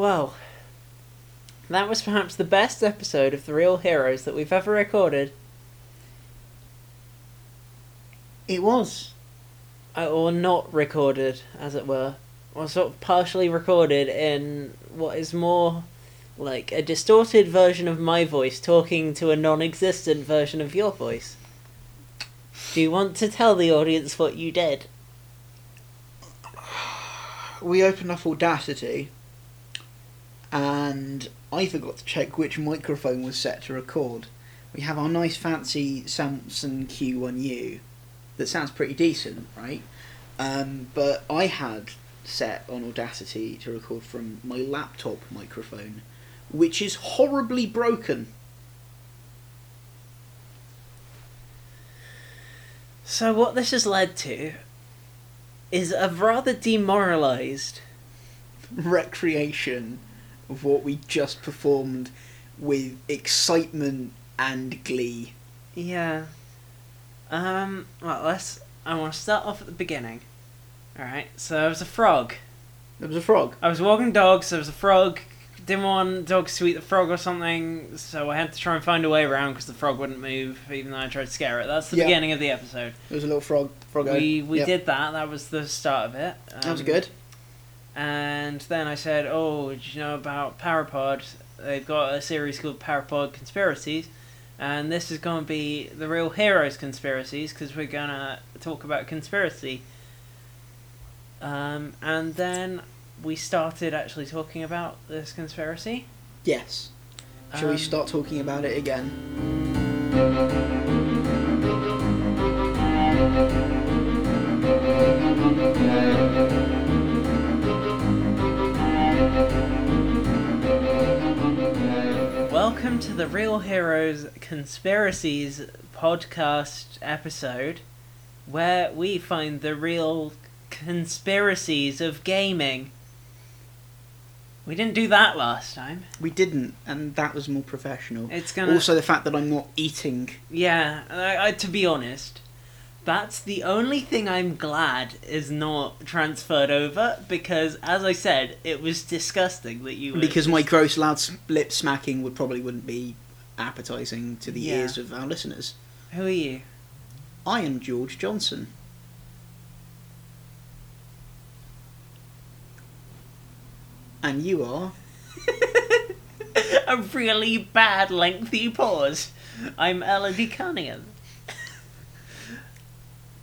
Well, that was perhaps the best episode of The Real Heroes that we've ever recorded, It was. uh, or not recorded, as it were. Or sort of partially recorded in what is more like a distorted version of my voice talking to a non existent version of your voice. Do you want to tell the audience what you did? We opened up Audacity, and I forgot to check which microphone was set to record. We have our nice fancy Samson Q1U that sounds pretty decent, right? Um, but I had set on Audacity to record from my laptop microphone, which is horribly broken. So, what this has led to is a rather demoralised recreation of what we just performed with excitement and glee. Yeah. Um, well, let's. I want to start off at the beginning. Alright, so there was a frog. There was a frog. I was walking dogs, there was a frog. Didn't want dogs to eat the frog or something, so I had to try and find a way around because the frog wouldn't move, even though I tried to scare it. That's the Yeah. beginning of the episode. There was a little frog. Froggo. We we Yep. did that. That was the start of it. That was Um, good. And then I said, "Oh, do you know about Parapod? They've got a series called Parapod Conspiracies, and this is going to be the real heroes conspiracies because we're gonna talk about conspiracy." Um, and then we started actually talking about this conspiracy. Yes. Shall we Um, start talking about it again? To the Real Heroes Conspiracies podcast episode, where we find the real conspiracies of gaming. We didn't do that last time. We didn't, and that was more professional. It's gonna. Also, the fact that I'm not eating. Yeah, I, I, to be honest, that's the only thing I'm glad is not transferred over because, as I said, it was disgusting that you. Were Because my gross loud lip smacking would probably wouldn't be appetizing to the Yeah. ears of our listeners. Who are you? I am George Johnson. And you are. a really bad lengthy pause. I'm Elodie Cunningham.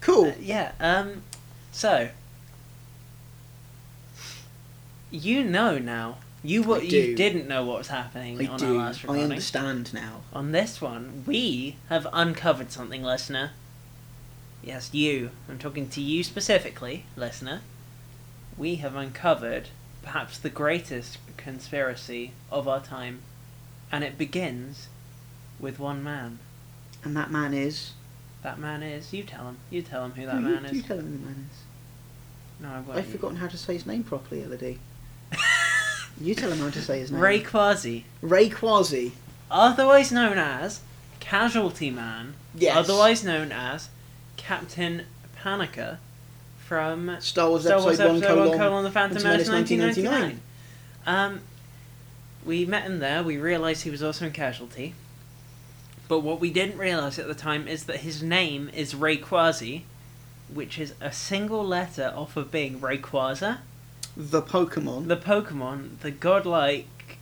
Cool. Yeah. Um. So. You know now. You what you didn't know what was happening I on do. our last recording. I understand now. On this one, we have uncovered something, listener. Yes, you. I'm talking to you specifically, listener. We have uncovered perhaps the greatest conspiracy of our time, and it begins with one man. And that man is. That man is. You tell him. You tell him who that No, you- man You is. tell him who the man is. No, I won't. I've forgotten how to say his name properly, Elodie. You tell him how to say his name. Ray Quasi, Ray Quasi. otherwise known as Casualty Man, Yes. otherwise known as Captain Panaka from Star Wars Star Wars Episode 1 Episode colon, 1 colon The Phantom Menace Menace 1999. Um, we met him there. We realised he was also in Casualty. But what we didn't realise at the time is that his name is Rayquaza, which is a single letter off of being Rayquaza, The Pokemon. the Pokemon, the godlike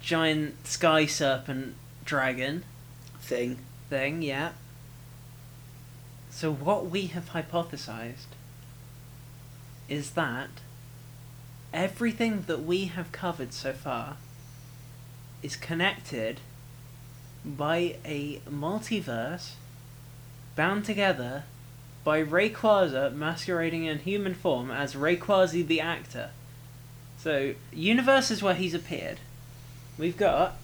giant sky serpent dragon thing. thing, yeah. So what we have hypothesized is that everything that we have covered so far is connected by a multiverse bound together by Rayquaza masquerading in human form as Rayquaza the actor. So, universes where he's appeared. We've got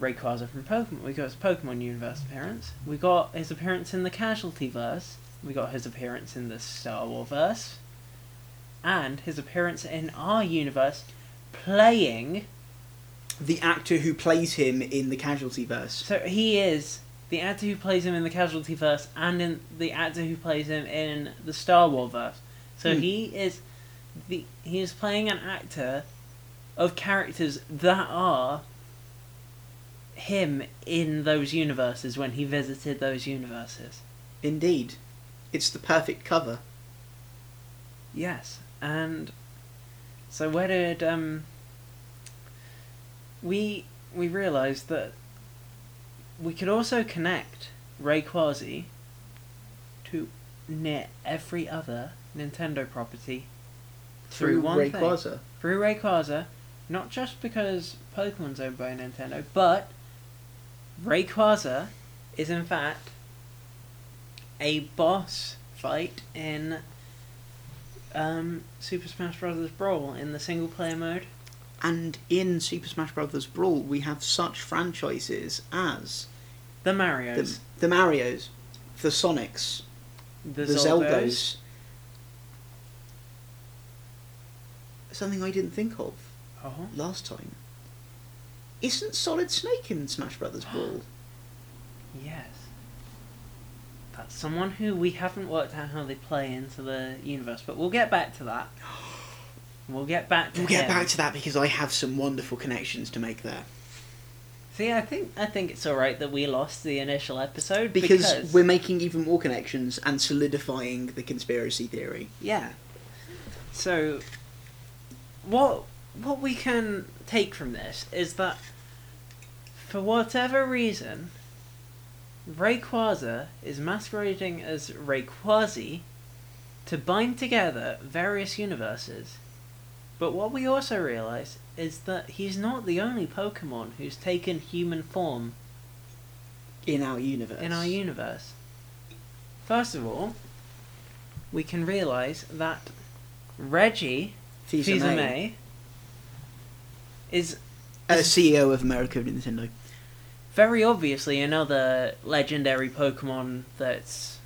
Rayquaza from Pokemon. We got his Pokemon universe appearance. We got his appearance in the Casualty verse. We got his appearance in the Star Wars verse, and his appearance in our universe, playing. The actor who plays him in the Casualty verse. So he is the actor who plays him in the Casualty verse, and in the actor who plays him in the Star Wars verse. So Hmm. he is the he is playing an actor of characters that are him in those universes when he visited those universes. Indeed. It's the perfect cover. Yes, and so where did um we we realized that we could also connect Rayquaza to near every other Nintendo property through, one thing. Rayquaza. through Rayquaza, not just because Pokemon's owned by Nintendo, but Rayquaza is in fact a boss fight in um, Super Smash Bros. Brawl in the single player mode. And in Super Smash Bros. Brawl, we have such franchises as The the, Mario's, the Marios, the Sonics, the, the, Zeldos. Zeldos. Something I didn't think of Oh, last time. Isn't Solid Snake in Smash Bros. Brawl? yes. That's someone who we haven't worked out how they play into the universe, but we'll get back to that. We'll get back to We'll get him. back to that because I have some wonderful connections to make there. See, I think I think it's all right that we lost the initial episode Because, because we're making even more connections and solidifying the conspiracy theory. Yeah. So, what what we can take from this is that, for whatever reason, Rayquaza is masquerading as Rayquazi to bind together various universes. But what we also realize is that he's not the only Pokemon who's taken human form In our universe. in our universe. First of all, we can realize that Reggie Fils-Aimé, Fils-Aimé is a CEO of America Nintendo. very obviously another legendary Pokemon that's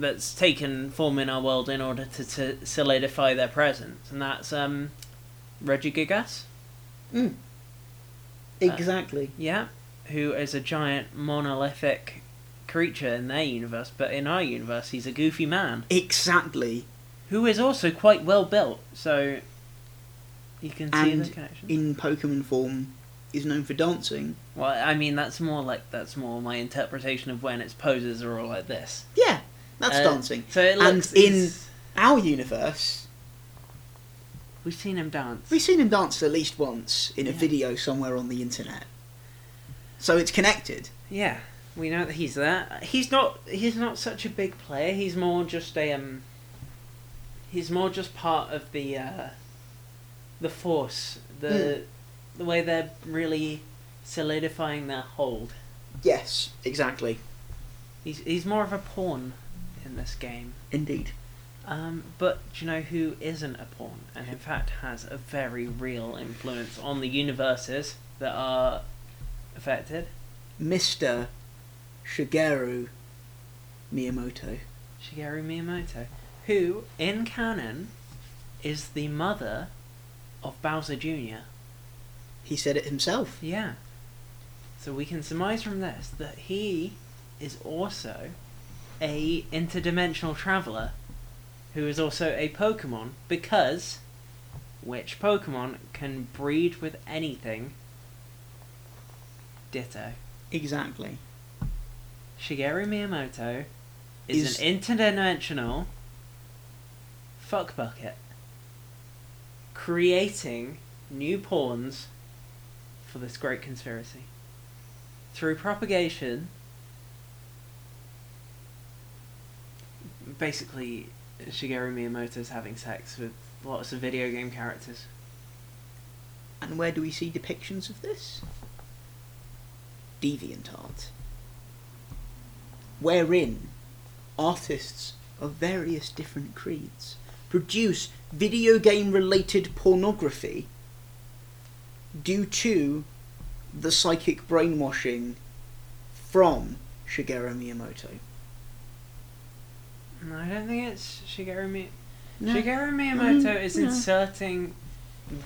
that's taken form in our world in order to, to solidify their presence, and that's um, Regigigas. Mm. Exactly. Yeah, who is a giant monolithic creature in their universe, but in our universe, he's a goofy man. exactly. who is also quite well built. So you can see And the connection. In Pokemon form, is known for dancing. well, I mean that's more like that's more my interpretation of when its poses are all like this. Yeah, that's Uh, dancing. So it And in- it's- Our universe, we've seen him dance. we've seen him dance at least once in a Yeah. video somewhere on the internet. So it's connected. Yeah, we know that he's there. He's not. He's not such a big player. He's more just a um. He's more just part of the uh, the force. The the way they're really solidifying their hold. Yes, exactly. He's he's more of a pawn in this game. Indeed. Um, but do you know who isn't a pawn, and in fact has a very real influence on the universes that are affected? Mr. Shigeru Miyamoto. Shigeru Miyamoto, who in canon is the mother of Bowser Jr. He said it himself. Yeah. So we can surmise from this that he is also a interdimensional traveler who is also a Pokemon because which Pokemon can breed with anything? Ditto. Exactly. Shigeru Miyamoto is, Is- an interdimensional fuck bucket creating new pawns for this great conspiracy. Through propagation, basically, Shigeru Miyamoto is having sex with lots of video game characters. And where do we see depictions of this? DeviantArt. Wherein artists of various different creeds produce video game related pornography due to the psychic brainwashing from Shigeru Miyamoto. No, I don't think it's Shigeru Miyamoto. No. Shigeru Miyamoto Mm, is no. inserting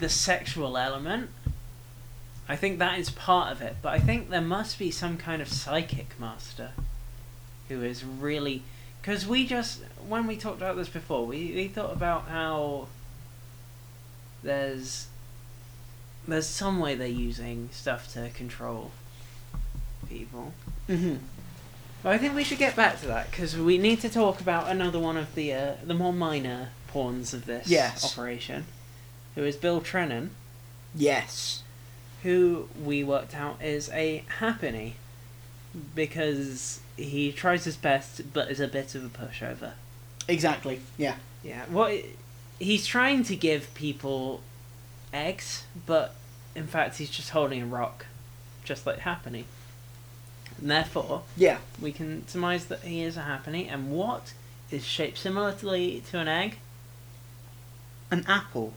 the sexual element. I think that is part of it, but I think there must be some kind of psychic master who is really because we just when we talked about this before, we we thought about how there's there's some way they're using stuff to control people. Mm-hmm. But I think we should get back to that because we need to talk about another one of the uh, the more minor pawns of this Yes. operation, who is Bill Trinen, Yes. who we worked out is a Happiny because he tries his best but is a bit of a pushover. Exactly. Yeah. Yeah, what he's trying to give people eggs, but in fact he's just holding a rock, just like Happiny. And therefore, Yeah. we can surmise that he is a Happiny. And what is shaped similarly to an egg? An apple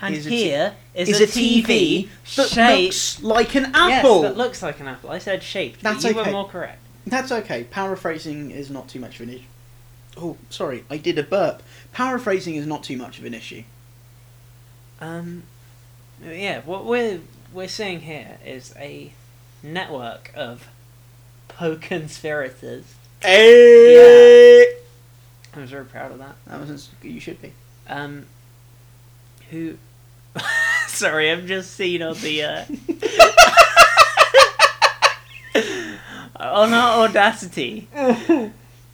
And Is a t- here is, is a, a TV that shaped. looks like an apple. Yes, that looks like an apple. I said shaped. That's you okay. were more correct. That's okay. Paraphrasing is not too much of an issue. Oh, sorry, I did a burp. Paraphrasing is not too much of an issue. Um, yeah, what we're we're seeing here is a network of co-conspirators. Hey! I was very proud of that. That was you should be. Um, who? Sorry, I'm just seeing on the uh, on our audacity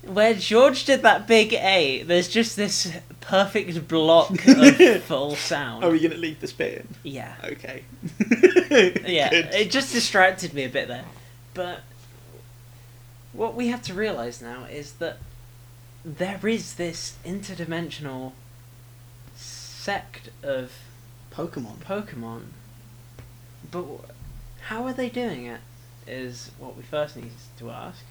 where George did that big A. There's just this perfect block of full sound. Are we gonna leave the bit in? Yeah. Okay. yeah, Good. it just distracted me a bit there. But what we have to realize now is that there is this interdimensional sect of Pokemon. Pokemon. But how are they doing it? Is what we first need to ask.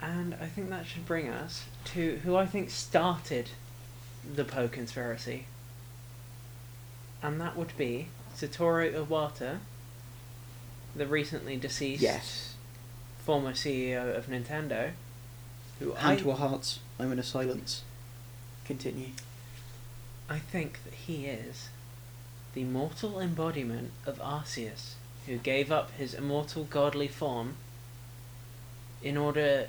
And I think that should bring us to who I think started the Poe conspiracy. And that would be Satoru Iwata, the recently deceased Yes. Former CEO of Nintendo, who Hand I, to our hearts. Moment of silence. Continue. I think that he is the mortal embodiment of Arceus, who gave up his immortal godly form in order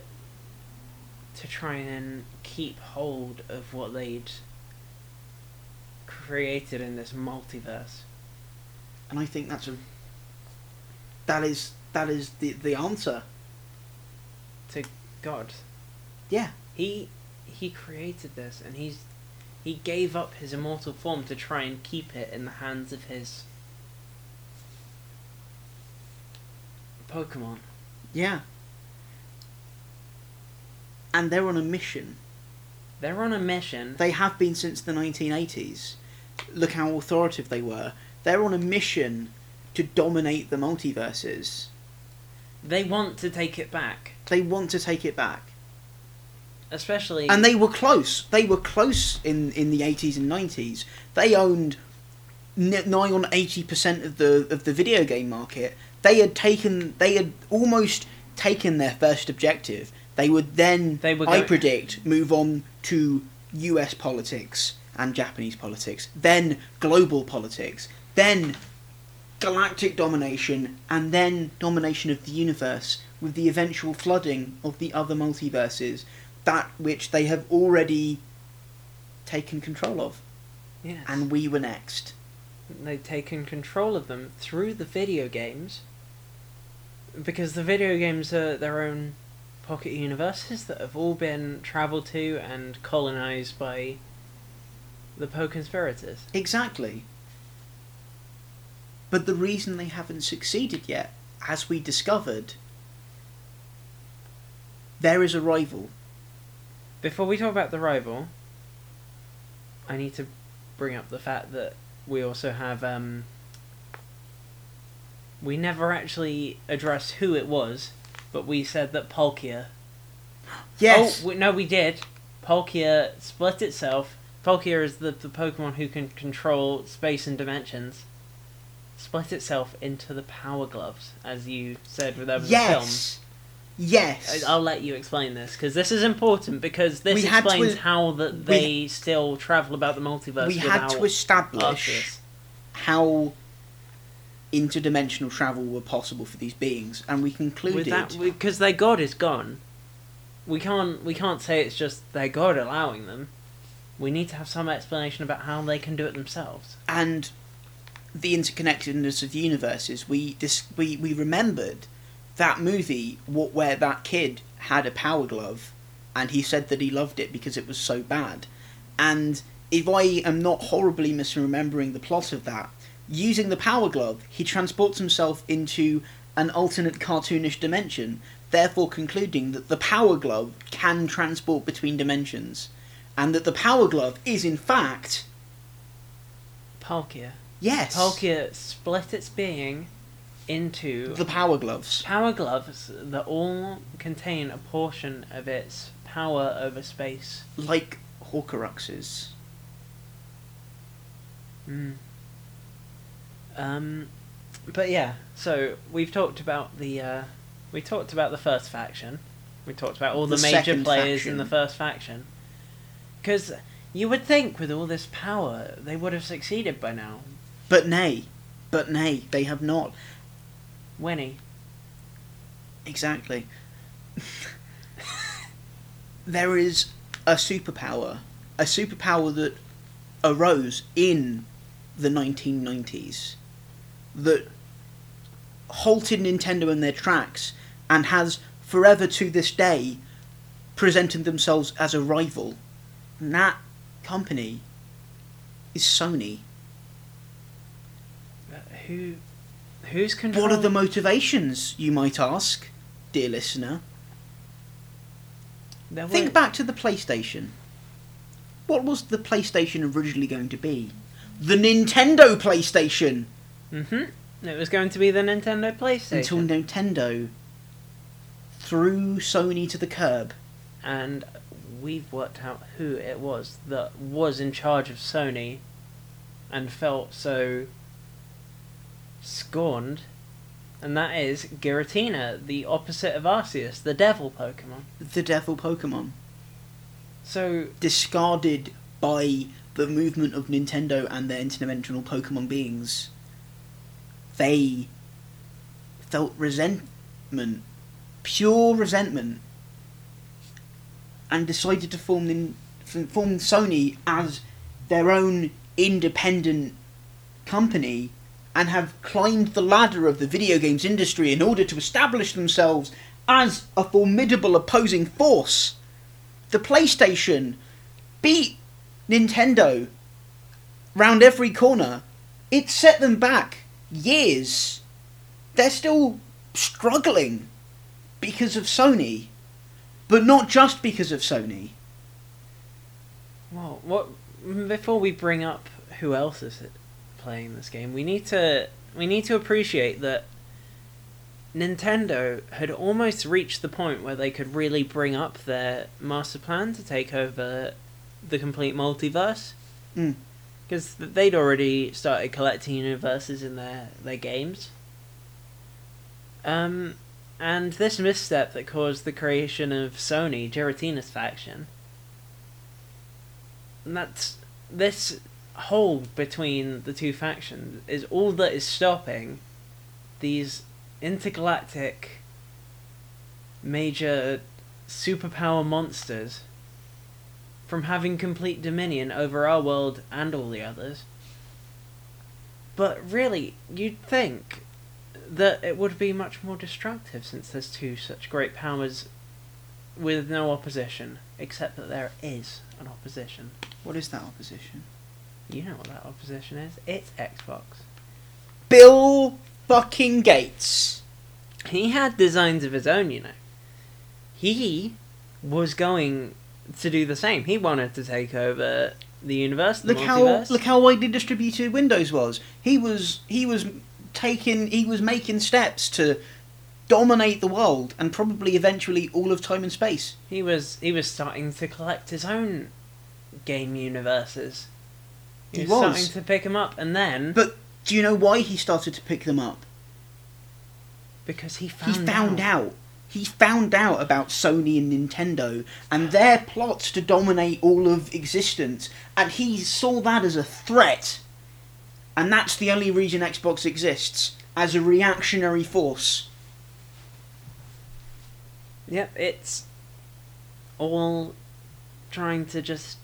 to try and keep hold of what they'd created in this multiverse. And I think that's a. That is that is the the answer. To God. Yeah. He he created this and he's he gave up his immortal form to try and keep it in the hands of his Pokemon. Yeah. And they're on a mission. They're on a mission. They have been since the 1980s. Look how authoritative they were. They're on a mission to dominate the multiverses. They want to take it back, They want to take it back. especially And they were close. They were close in, in the 80s and 90s. They owned n- nigh on 80% of the of the video game market. They had taken they had almost taken their first objective. They would then They were I predict move on to US politics and Japanese politics, then global politics, then galactic domination and then domination of the universe with the eventual flooding of the other multiverses that which they have already taken control of yes. and we were next they've taken control of them through the video games because the video games are their own pocket universes that have all been traveled to and colonized by the Poe conspirators. exactly but the reason they haven't succeeded yet as we discovered there is a rival Before we talk about the rival, I need to bring up the fact that we also have um we never actually addressed who it was, but we said that Palkia yes Oh, we, no, we did. Palkia split itself. Palkia is the, the Pokemon who can control space and dimensions. Split itself into the Power Gloves, as you said with the film. Yes I'll let you explain this because this is important because this We had to explains how that they still travel about the multiverse. we had to establish how interdimensional travel were possible for these beings and we concluded because their god is gone. We can't we can't say it's just their god allowing them. We need to have some explanation about how they can do it themselves. and the interconnectedness of universes. We dis- we we remembered that movie wh- where that kid had a power glove, and he said that he loved it because it was so bad. And if I am not horribly misremembering the plot of that, using the power glove, he transports himself into an alternate cartoonish dimension, therefore concluding that the power glove can transport between dimensions, and that the power glove is in fact Palkia. yes. Palkia split its being into The power gloves. power gloves that all contain a portion of its power over space. Like Horcruxes. Mm. Um, but yeah, so we've talked about the uh, we talked about the first faction. We talked about all the, The major players faction. in the first faction. Because you would think with all this power they would have succeeded by now. But nay. But nay, they have not. Winnie. Exactly. there is a superpower. A superpower that arose in the 1990s. That halted Nintendo in their tracks and has forever to this day presented themselves as a rival. And that company is Sony. Uh, who who's control? What are the motivations, you might ask, dear listener? There Think were- back to the PlayStation. What was the PlayStation originally going to be? The Nintendo PlayStation! Mm-hmm. It was going to be the Nintendo PlayStation. Until Nintendo threw Sony to the curb. and we've worked out who it was that was in charge of Sony and felt so scorned, and that is Giratina, the opposite of Arceus, the devil Pokemon. The devil Pokemon. So, Discarded by the movement of Nintendo and their interdimensional Pokemon beings. They felt resentment. Pure resentment. And decided to form, nin- form Sony as their own independent company and have climbed the ladder of the video games industry in order to establish themselves as a formidable opposing force. The PlayStation beat Nintendo round every corner. It set them back years. They're still struggling because of Sony, but not just because of Sony. well, what before we bring up who else is it playing this game, we need to we need to appreciate that Nintendo had almost reached the point where they could really bring up their master plan to take over the complete multiverse. Mm. Because they'd already started collecting universes in their, their games. Um, and this misstep that caused the creation of Sony, Giratina's faction, and that's this hole between the two factions is all that is stopping these intergalactic major superpower monsters from having complete dominion over our world and all the others. But really, you'd think that it would be much more destructive since there's two such great powers with no opposition, except that there is an opposition. What is that opposition? You know what that opposition is? It's Xbox. Bill fucking Gates. He had designs of his own, you know. He was going to do the same. He wanted to take over the universe, the Look how multiverse. look how widely distributed Windows was. He was he was taking he was making steps to dominate the world and probably eventually all of time and space. He was he was starting to collect his own game universes. He, He was, starting to pick them up, and then But do you know why he started to pick them up? because he found he found out. He found out about Sony and Nintendo and their plots to dominate all of existence, and he saw that as a threat. And that's the only reason Xbox exists as a reactionary force. Yep, it's all trying to just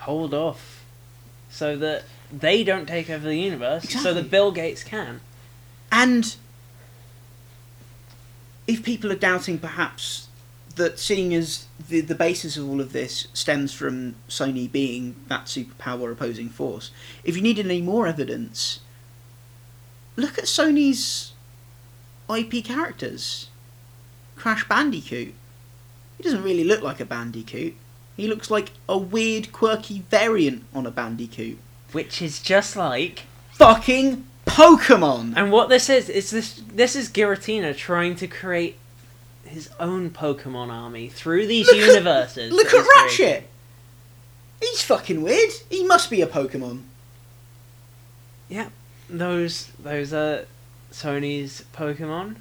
hold off so that they don't take over the universe, so Exactly. that Bill Gates can. And if people are doubting, perhaps that seeing as the the basis of all of this stems from Sony being that superpower opposing force, if you need any more evidence, look at Sony's IP characters. Crash Bandicoot. He doesn't really look like a Bandicoot. He looks like a weird, quirky variant on a Bandicoot. Which is just like Fucking Pokemon! And what this is is this this is Giratina trying to create his own Pokemon army through these Look at- universes. Look at he's created. Ratchet! He's fucking weird. He must be a Pokemon. Yeah, those those are Sony's Pokemon.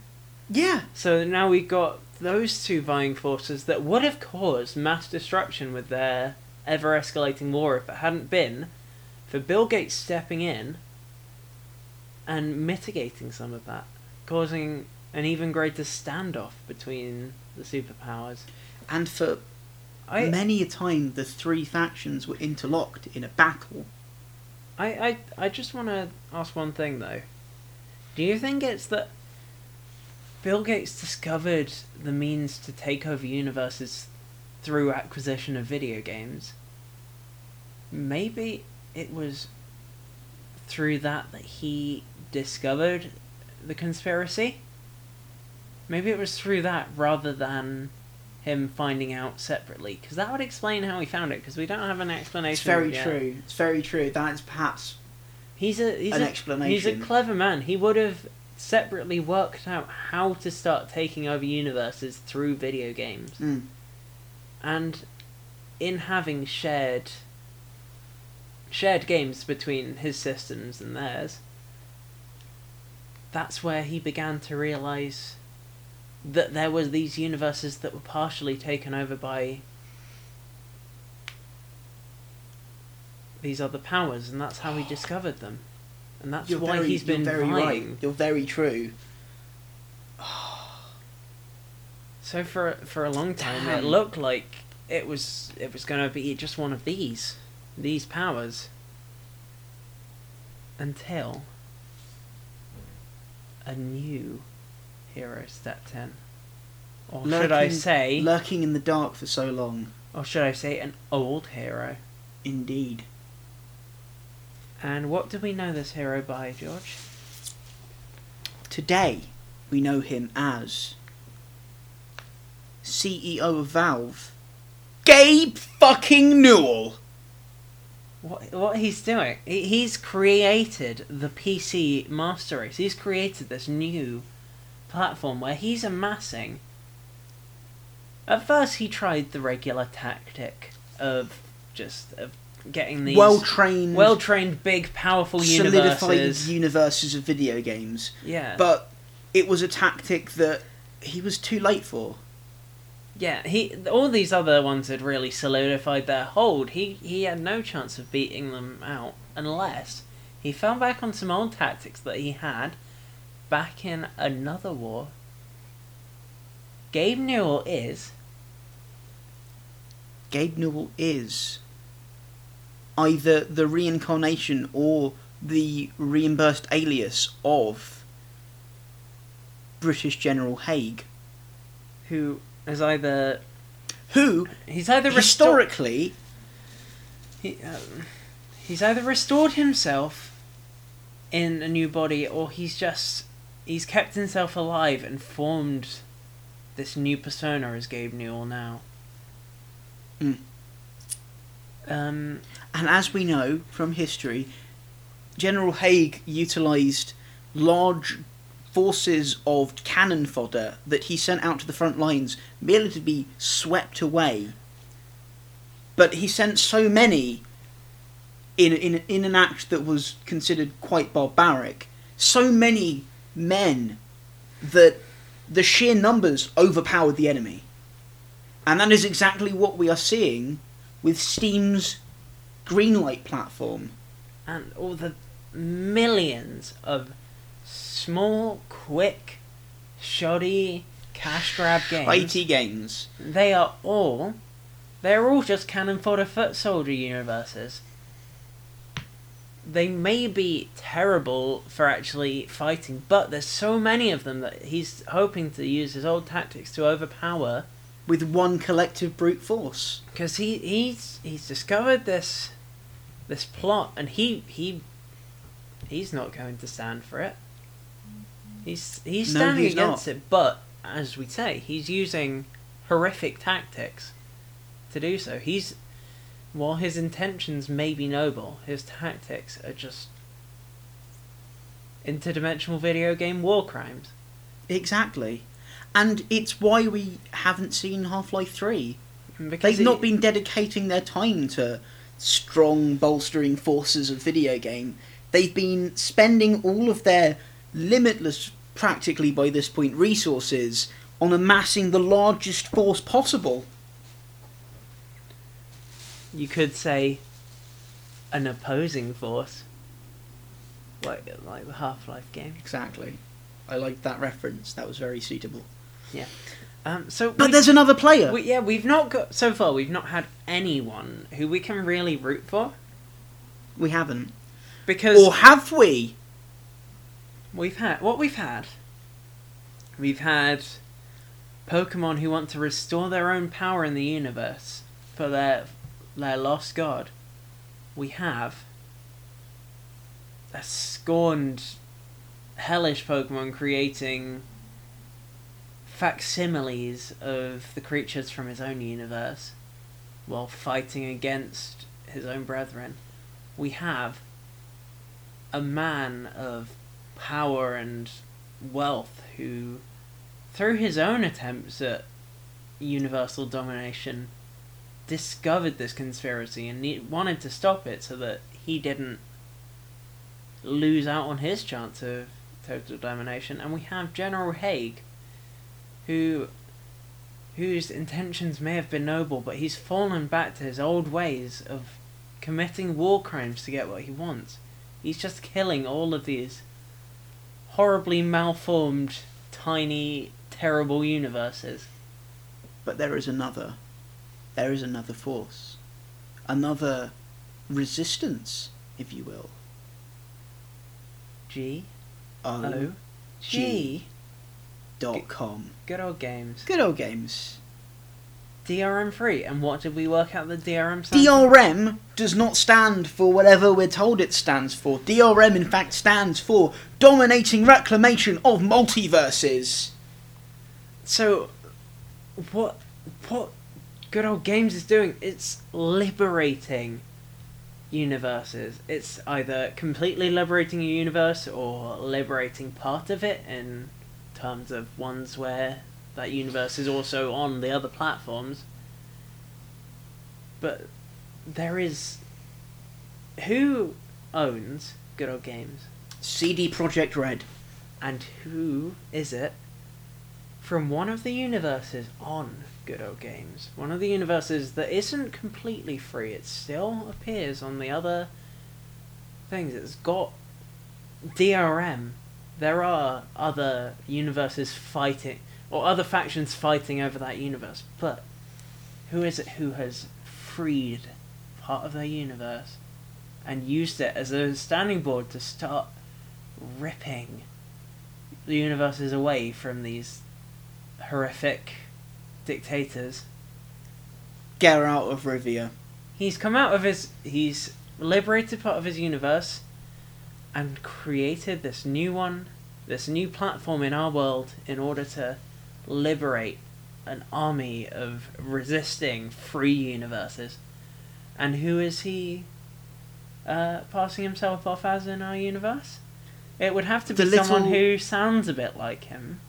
Yeah. So now we've got those two vying forces that would have caused mass destruction with their ever escalating war if it hadn't been for Bill Gates stepping in and mitigating some of that, causing an even greater standoff between the superpowers. And for I, many a time, the three factions were interlocked in a battle. I, I, I just want to ask one thing though. Do you think it's that Bill Gates discovered the means to take over universes through acquisition of video games? Maybe it was through that that he discovered the conspiracy? Maybe it was through that rather than him finding out separately, because that would explain how he found it. Because we don't have an explanation. It's very yet. true. It's very true. That is perhaps He's a he's an a, explanation. He's a clever man. He would have separately worked out how to start taking over universes through video games. Mm. And in having shared shared games between his systems and theirs, that's where he began to realize that there was these universes that were partially taken over by these other powers, and that's how he discovered them. And that's You're why very, he's been you're very vying. right. You're very true. So for for a long time, it looked like it was it was going to be just one of these these powers. Until a new hero stepped in, or should I say, Lurking in the dark for so long. or should I say, an old hero? Indeed. And what do we know this hero by, George? Today, we know him as CEO of Valve, Gabe fucking Newell. What what he's doing? He's created the PC Master Race. He's created this new platform where he's amassing. At first, he tried the regular tactic of just of getting these Well trained, well trained, big, powerful solidified universes. universes of video games. yeah, But it was a tactic that he was too late for. yeah. He all these other ones had really solidified their hold. He he had no chance of beating them out unless he fell back on some old tactics that he had back in another war. Gabe Newell is Gabe Newell is either the reincarnation or the reimbursed alias of British General Haig, who is either who he's either historically he, um, he's either restored himself in a new body or he's just he's kept himself alive and formed this new persona as Gabe Newell now. Mm. Um, And as we know from history, General Haig utilised large forces of cannon fodder that he sent out to the front lines merely to be swept away. But he sent so many in, in, in an act that was considered quite barbaric, so many men that the sheer numbers overpowered the enemy. And that is exactly what we are seeing with Steam's Greenlight platform. and all the millions of small, quick, shoddy cash grab games. IT games. They are all They're all just cannon fodder foot soldier universes. They may be terrible for actually fighting, but there's so many of them that he's hoping to use his old tactics to overpower. With one collective brute force. Because he he's he's discovered this this plot, and he he he's not going to stand for it. He's he's No, standing he's against not. it, but as we say, he's using horrific tactics to do so. He's while his intentions may be noble, his tactics are just interdimensional video game war crimes. Exactly. And it's why we haven't seen Half Life 3. Because They've he- not been dedicating their time to strong, bolstering forces of video game. They've been spending all of their limitless, practically by this point, resources on amassing the largest force possible. you could say an opposing force. Like like the Half Life game. Exactly. I liked that reference. That was very suitable. Um so But we- there's another player. We, yeah, we've not got so far. We've not had anyone who we can really root for we haven't. because Or have we? we've had what we've had. We've had Pokemon who want to restore their own power in the universe for their their lost god. We have a scorned, hellish Pokemon creating facsimiles of the creatures from his own universe while fighting against his own brethren. We have a man of power and wealth who, through his own attempts at universal domination, discovered this conspiracy and wanted to stop it so that he didn't lose out on his chance of total domination. And we have General Haig, who whose intentions may have been noble, but he's fallen back to his old ways of committing war crimes to get what he wants. He's just killing all of these horribly malformed, tiny, terrible universes. But there is another. There is another force. Another resistance, if you will. G O O G. dot com. Good old games. Good old games. DRM free. And what did we work out the DRM stands? DRM does not stand for whatever we're told it stands for. DRM, in fact, stands for Dominating Reclamation of Multiverses. So, what what good old games is doing? It's liberating universes. It's either completely liberating a universe or liberating part of it in terms of ones where that universe is also on the other platforms. But there is who owns good old games CD Projekt Red. and who is it from one of the universes on Good Old Games? One of the universes that isn't completely free. It still appears on the other things. It's got DRM. There are other universes fighting, or other factions fighting over that universe. But who is it who has freed part of their universe and used it as a standing board to start ripping the universes away from these horrific dictators. Geralt of Rivia. He's come out of his. He's liberated part of his universe and created this new one, this new platform in our world in order to liberate an army of resisting free universes. And who is he uh, passing himself off as in our universe? It would have to be The someone who sounds a bit like him.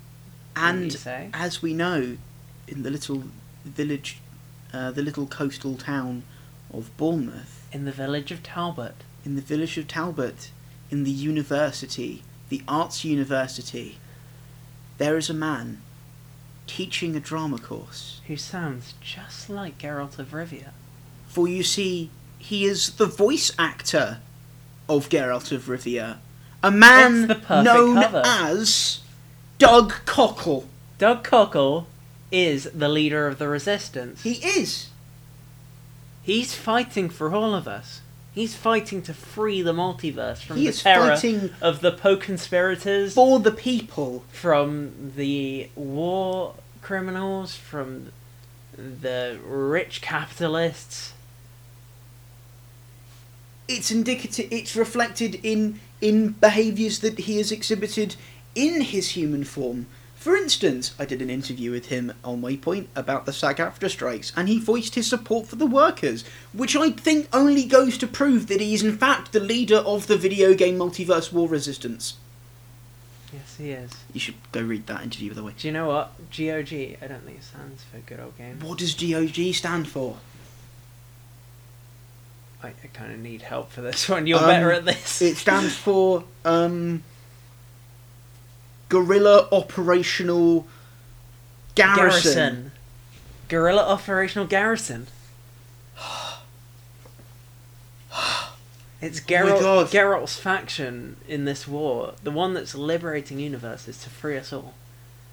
And as we know, in the little village, uh, the little coastal town of Bournemouth, in the village of Talbot. in the village of Talbot, in the university, the arts university, there is a man teaching a drama course. who sounds just like Geralt of Rivia. For you see, he is the voice actor of Geralt of Rivia, a man It's the perfect known cover. as Doug Cockle. Doug Cockle is the leader of the Resistance. He is. He's fighting for all of us. He's fighting to free the multiverse from He the is terror fighting of the Poe conspirators, for the people. from the war criminals, from the rich capitalists. It's indicative. It's reflected in in behaviours that he has exhibited in his human form. For instance, I did an interview with him on Waypoint about the SAG-AFTRA strikes, and he voiced his support for the workers, which I think only goes to prove that he is in fact the leader of the video game multiverse war resistance. Yes, he is. You should go read that interview, by the way. Do you know what? GOG, I don't think it stands for good old game. What does GOG stand for? I, I kind of need help for this one. You're Um, better at this. It stands for um, Guerrilla Operational Garrison. Guerrilla Operational Garrison. It's Oh Geralt, God. Geralt's faction in this war, the one that's liberating universes to free us all.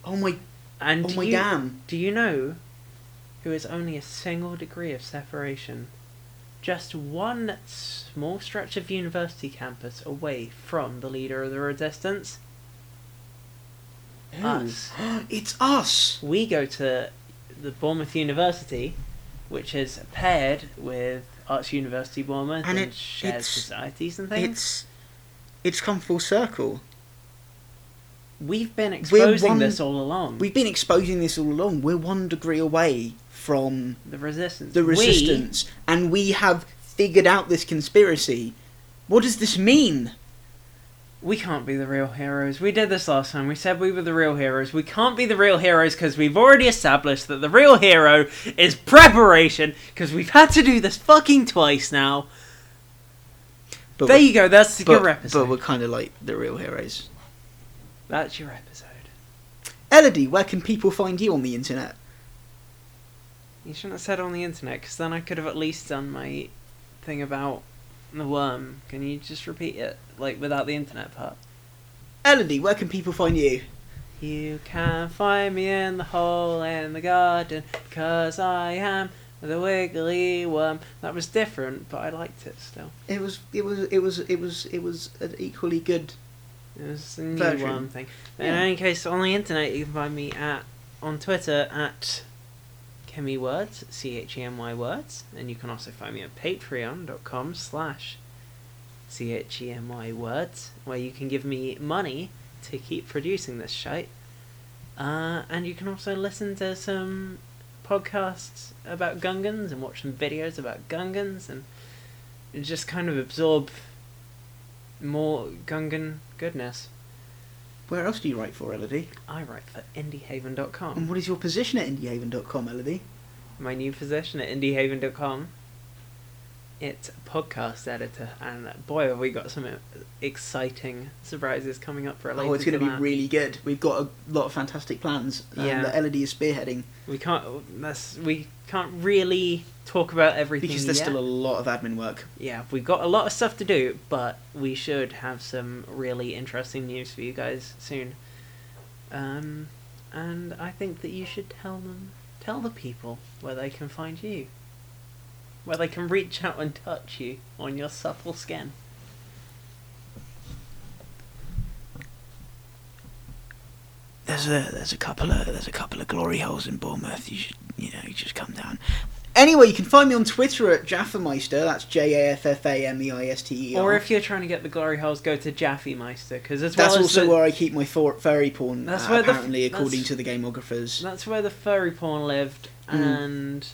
Oh my! And Oh do my you, damn! do you know who is only a single degree of separation, just one small stretch of university campus away from the leader of the resistance? Us. It's us. we go to the Bournemouth University, which is paired with Arts University Bournemouth And and, it- shares it's- societies and things. It's it's come full circle. We've been exposing one- this all along. We've been exposing this all along. We're one degree away from the resistance. the We- resistance, and we have figured out this conspiracy. What does this mean? We can't be the real heroes. We did this last time. We said we were the real heroes. We can't be the real heroes because we've already established that the real hero is preparation. Because we've had to do this fucking twice now. But there you go. That's but, your episode. but we're kind of like the real heroes. That's your episode. Elodie, where can people find you on the internet? You shouldn't have said on the internet, because then I could have at least done my thing about the worm. Um, can you just repeat it, like without the internet part? Elodie, where can people find you? You can find me in the hole in the garden, cause I am the wiggly worm. That was different, but I liked it still. It was it was it was it was it was an equally good. It was a new Version. worm thing. In Yeah. any case, on the internet, you can find me at on Twitter at Chemy Words, C H E M Y Words, and you can also find me at patreon.com slash C H E M Y Words, where you can give me money to keep producing this shite. Uh, and you can also listen to some podcasts about Gungans and watch some videos about Gungans and just kind of absorb more Gungan goodness. Where else do you write for, Elodie? I write for indiehaven.com. And what is your position at indiehaven.com, Elodie? My new position at indiehaven.com. It's a podcast editor, and boy, have we got some exciting surprises coming up for later. Oh, it's going to be really good. We've got a lot of fantastic plans um, Yeah. that Elodie is spearheading We can't. That's we can't really talk about everything because there's yet. still a lot of admin work. yeah, we've got a lot of stuff to do, but we should have some really interesting news for you guys soon. Um, and I think that you should tell them, tell the people where they can find you, where they can reach out and touch you on your supple skin. There's a there's a couple of there's a couple of glory holes in Bournemouth. You should you know you just come down. Anyway, you can find me on Twitter at Jaffameister. That's J A F F A M E I S T E R. Or if you're trying to get the glory holes, go to Jaffameister, because as That's well also the, where I keep my furry porn. That's uh, where the apparently, according that's- to the gameographers. That's where the furry porn lived, Mm. and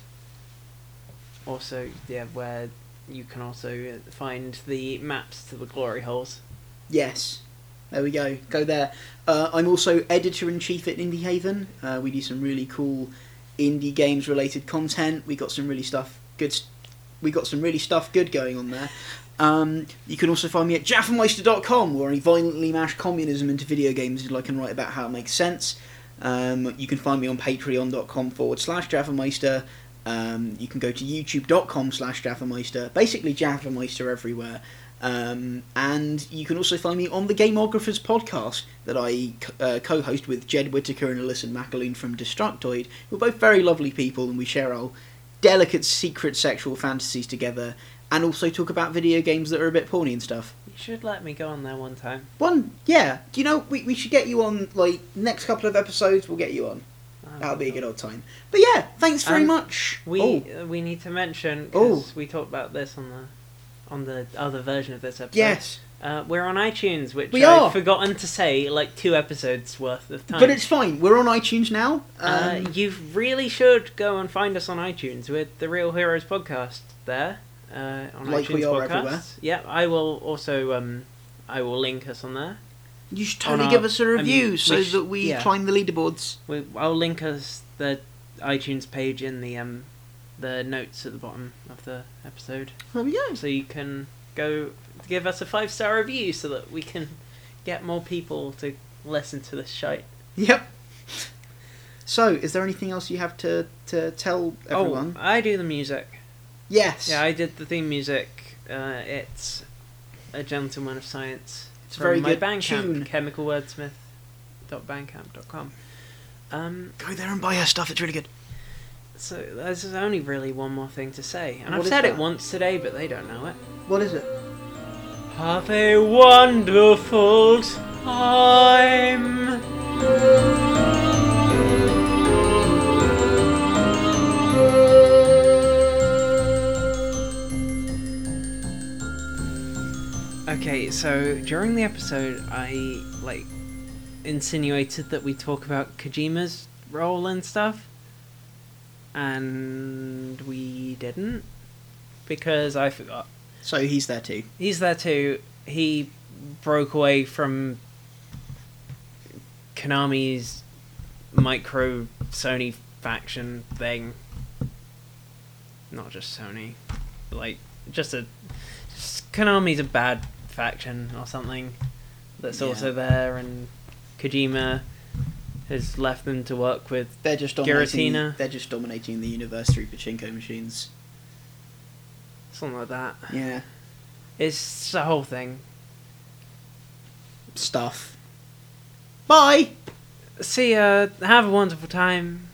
also yeah, where you can also find the maps to the glory holes. Yes. There we go. Go there. Uh, I'm also editor in chief at Indie Haven. Uh, we do some really cool indie games related content. We got some really stuff good. We got some really stuff good going on there. Um, you can also find me at jaffameister.com where I violently mash communism into video games until I can write about how it makes sense. Um, you can find me on patreon.com forward slash jaffameister. Um, you can go to youtube.com slash jaffameister. Basically, jaffameister everywhere. Um, and you can also find me on the Gameographers podcast that I uh, co-host with Jed Whitaker and Alyssa McAloon from Destructoid. We're both very lovely people, and we share our delicate secret sexual fantasies together, and also talk about video games that are a bit porny and stuff. You should let me go on there one time. One, yeah. Do you know we, we should get you on like next couple of episodes? We'll get you on. That'll be a good old time. But yeah, thanks very Um, much. We Oh, we need to mention Oh. because we talked about this on the on the other version of this episode. yes, uh, we're on iTunes, which We I've are. forgotten to say like two episodes worth of time. but it's fine. We're on iTunes now. uh, Um, you really should go and find us on iTunes with the Real Heroes podcast there uh, on Like iTunes we are podcast. everywhere. Yeah, I will also um, I will link us on there. you should totally our- give us a I mean, review we so sh- that we yeah. climb the leaderboards. We, I'll link us the iTunes page in the um the notes at the bottom of the episode. There we go. so you can go give us a five star review so that we can get more people to listen to this shite. Yep. So, is there anything else you have to, to tell everyone? Oh, I do the music. yes. Yeah, I did the theme music. Uh, it's a gentleman of science. It's very my good Bandcamp, chemicalwordsmith.bandcamp.com. Um, Go there and buy her stuff. It's really good. So there's only really one more thing to say, and What I've is said it that? once today, but they don't know it. What is it? Have a wonderful time. Okay, so during the episode, I like insinuated that we talk about Kojima's role and stuff, and we didn't because I forgot. So he's there too. He's there too. He broke away from Konami's micro Sony faction thing. Not just Sony, like just a just Konami's a bad faction or something that's Yeah. also there, and Kojima has left them to work with. They're just dominating. Giratina. They're just dominating the universe through pachinko machines. Something like that. Yeah. It's the whole thing. Stuff. Bye. See ya. Have a wonderful time.